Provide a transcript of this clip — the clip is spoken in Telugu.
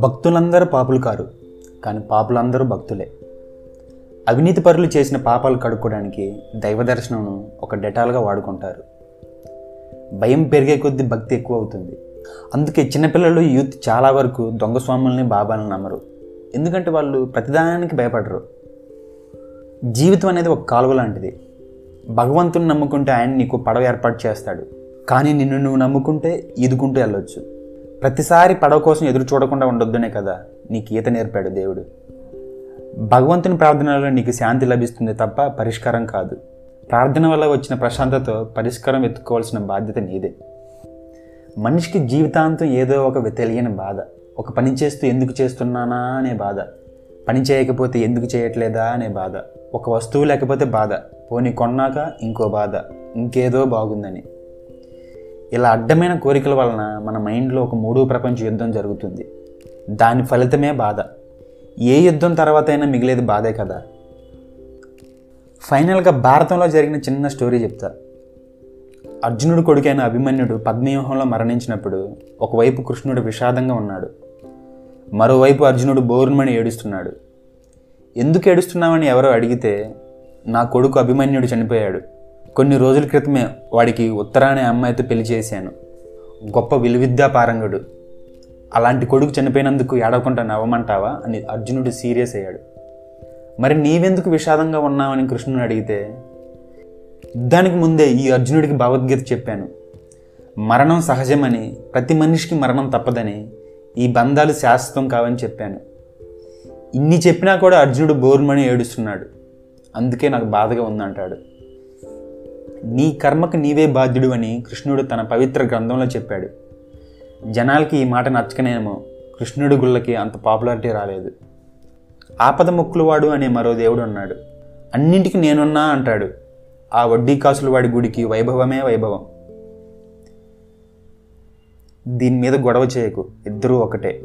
భక్తులందరూ పాపులు కారు కానీ పాపులందరూ భక్తులే. అవినీతి పరులు చేసిన పాపాలు కడుక్కోవడానికి దైవ దర్శనం ఒక డెటాల్గా వాడుకుంటారు. భయం పెరిగే కొద్దీ భక్తి ఎక్కువ అవుతుంది అందుకే చిన్నపిల్లలు యూత్ చాలా వరకు దొంగ స్వాముల్ని బాబాలను నమ్మరు. ఎందుకంటే వాళ్ళు ప్రతిదానానికి భయపడరు. జీవితం అనేది ఒక కాలువ లాంటిది. భగవంతుని నమ్ముకుంటే ఆయన నీకు పడవ ఏర్పాటు చేస్తాడు. కానీ నిన్ను నువ్వు నమ్ముకుంటే ఈదుకుంటూ వెళ్ళొచ్చు. ప్రతిసారి పడవ కోసం ఎదురు చూడకుండా ఉండొద్దనే కదా నీకు ఈత నేర్పాడు దేవుడు. భగవంతుని ప్రార్థనలో నీకు శాంతి లభిస్తుంది తప్ప పరిష్కారం కాదు. ప్రార్థన వల్ల వచ్చిన ప్రశాంతతో పరిష్కారం ఎత్తుకోవాల్సిన బాధ్యత నీదే. మనిషికి జీవితాంతం ఏదో ఒక తెలియని బాధ. ఒక పని చేస్తూ ఎందుకు చేస్తున్నానా అనే బాధ. పని చేయకపోతే ఎందుకు చేయట్లేదా అనే బాధ. ఒక వస్తువు లేకపోతే బాధ పోనీ కొన్నాక ఇంకో బాధ ఇంకేదో బాగుందని. ఇలా అడ్డమైన కోరికల వలన మన మైండ్లో ఒక మూడో ప్రపంచ యుద్ధం జరుగుతుంది. దాని ఫలితమే బాధ. ఏ యుద్ధం తర్వాత అయినా మిగిలేది బాధే కదా. ఫైనల్గా భారతంలో జరిగిన చిన్న స్టోరీ చెప్తా. అర్జునుడు కొడుకైన అభిమన్యుడు పద్మవ్యూహంలో మరణించినప్పుడు ఒకవైపు కృష్ణుడు విషాదంగా ఉన్నాడు. మరోవైపు అర్జునుడు బోరుమని ఏడుస్తున్నాడు. ఎందుకు ఏడుస్తున్నామని ఎవరో అడిగితే నా కొడుకు అభిమన్యుడు చనిపోయాడు. కొన్ని రోజుల క్రితమే వాడికి ఉత్తరానే అమ్మాయితో పెళ్ళి చేశాను. గొప్ప విలువిద్యా పారంగుడు. అలాంటి కొడుకు చనిపోయినందుకు ఏడవకుండా నవ్వమంటావా అని అర్జునుడు సీరియస్ అయ్యాడు. మరి నీవెందుకు విషాదంగా ఉన్నావని కృష్ణుని అడిగితే యుద్ధానికి ముందే ఈ అర్జునుడికి భగవద్గీత చెప్పాను. మరణం సహజమని ప్రతి మనిషికి మరణం తప్పదని ఈ బంధాలు శాశ్వతం కావని చెప్పాను. ఇన్ని చెప్పినా కూడా అర్జునుడు బోర్మని ఏడుస్తున్నాడు. అందుకే నాకు బాధగా ఉందంటాడు. నీ కర్మకు నీవే బాధ్యుడు అని కృష్ణుడు తన పవిత్ర గ్రంథంలో చెప్పాడు. జనాలకి ఈ మాట నచ్చకనేమో కృష్ణుడి గుళ్ళకి అంత పాపులారిటీ రాలేదు. ఆపద ముక్కులవాడు అనే మరో దేవుడు ఉన్నాడు. అన్నింటికి నేనున్నా అంటాడు. ఆ వడ్డీ కాసులవాడి గుడికి వైభవమే వైభవం. దీని మీద గొడవ చేయకు. ఇద్దరూ ఒకటే.